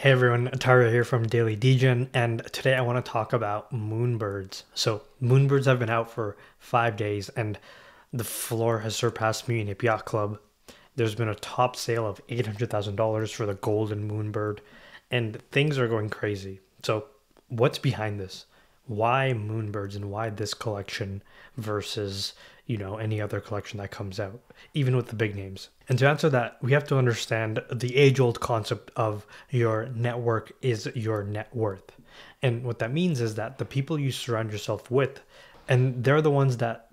Hey everyone, Atareh here from Daily Degen, and today I want to talk about moonbirds. So, moonbirds have been out for five days, and the floor has surpassed Munich Yacht Club. There's been a top sale of $800,000 for the golden moonbird, and things are going crazy. So, what's behind this? Why moonbirds and why this collection versus you know any other collection that comes out even with the big names. And to answer that we have to understand the age old concept of your network is your net worth. And what that means is that the people you surround yourself with and they're the ones that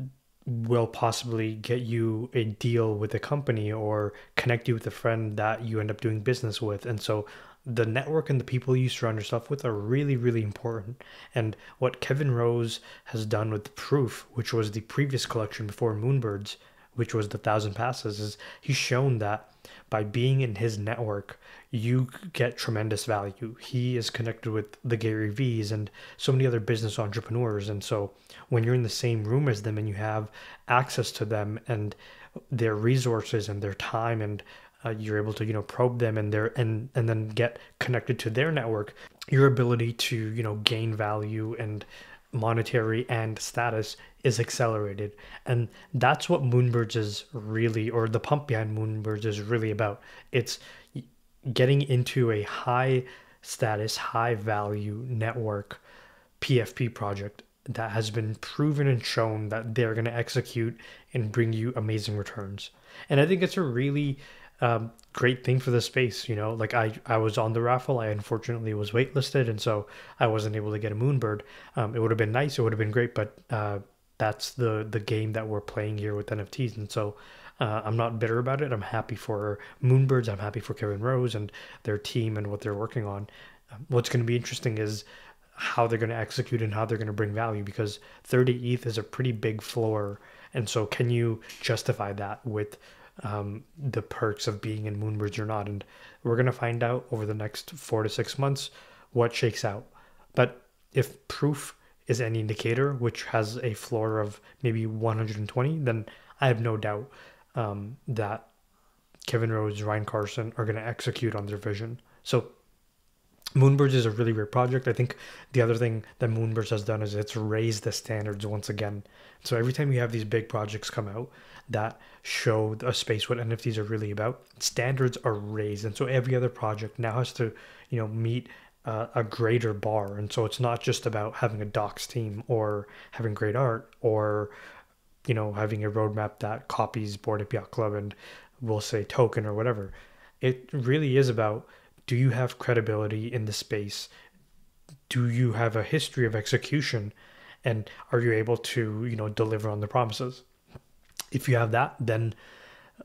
will possibly get you a deal with a company or connect you with a friend that you end up doing business with and so the network and the people you surround yourself with are really, really important. And what Kevin Rose has done with Proof, which was the previous collection before Moonbirds, which was the Thousand Passes, is he's shown that by being in his network, you get tremendous value. He is connected with the Gary V's and so many other business entrepreneurs. And so when you're in the same room as them and you have access to them and their resources and their time and uh, you're able to you know probe them and their and and then get connected to their network your ability to you know gain value and monetary and status is accelerated. And that's what moonbirds is really or the pump behind moonbirds is really about. It's getting into a high status high value network pfp project that has been proven and shown that they're going to execute and bring you amazing returns. And i think it's a really um, great thing for the space. You know, like I, I was on the raffle. I unfortunately was waitlisted, and so I wasn't able to get a moonbird. Um, it would have been nice. It would have been great, but uh, that's the the game that we're playing here with NFTs, and so. Uh, I'm not bitter about it. I'm happy for Moonbirds. I'm happy for Kevin Rose and their team and what they're working on. Um, what's going to be interesting is how they're going to execute and how they're going to bring value because 30 ETH is a pretty big floor. And so, can you justify that with um, the perks of being in Moonbirds or not. And we're going to find out over the next four to six months what shakes out. But if proof is any indicator, which has a floor of maybe 120, then I have no doubt um, that Kevin Rose, Ryan Carson are going to execute on their vision. So Moonbirds is a really great project. I think the other thing that Moonbirds has done is it's raised the standards once again. So every time you have these big projects come out that show a space what NFTs are really about, standards are raised, and so every other project now has to, you know, meet uh, a greater bar. And so it's not just about having a docs team or having great art or, you know, having a roadmap that copies Bored Ape Yacht Club and we'll say token or whatever. It really is about do you have credibility in the space? Do you have a history of execution? And are you able to, you know, deliver on the promises? If you have that, then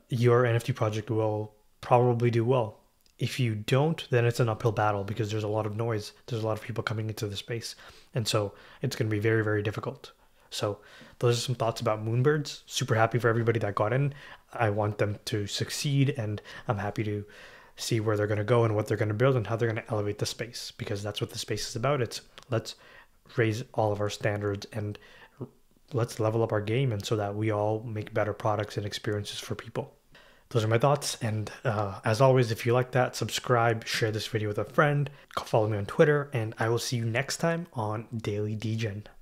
your NFT project will probably do well. If you don't, then it's an uphill battle because there's a lot of noise. There's a lot of people coming into the space. And so it's going to be very, very difficult. So those are some thoughts about moonbirds. Super happy for everybody that got in. I want them to succeed and I'm happy to see where they're going to go and what they're going to build and how they're going to elevate the space because that's what the space is about. It's let's raise all of our standards and let's level up our game and so that we all make better products and experiences for people. Those are my thoughts. And uh, as always, if you like that, subscribe, share this video with a friend, follow me on Twitter, and I will see you next time on Daily Degen.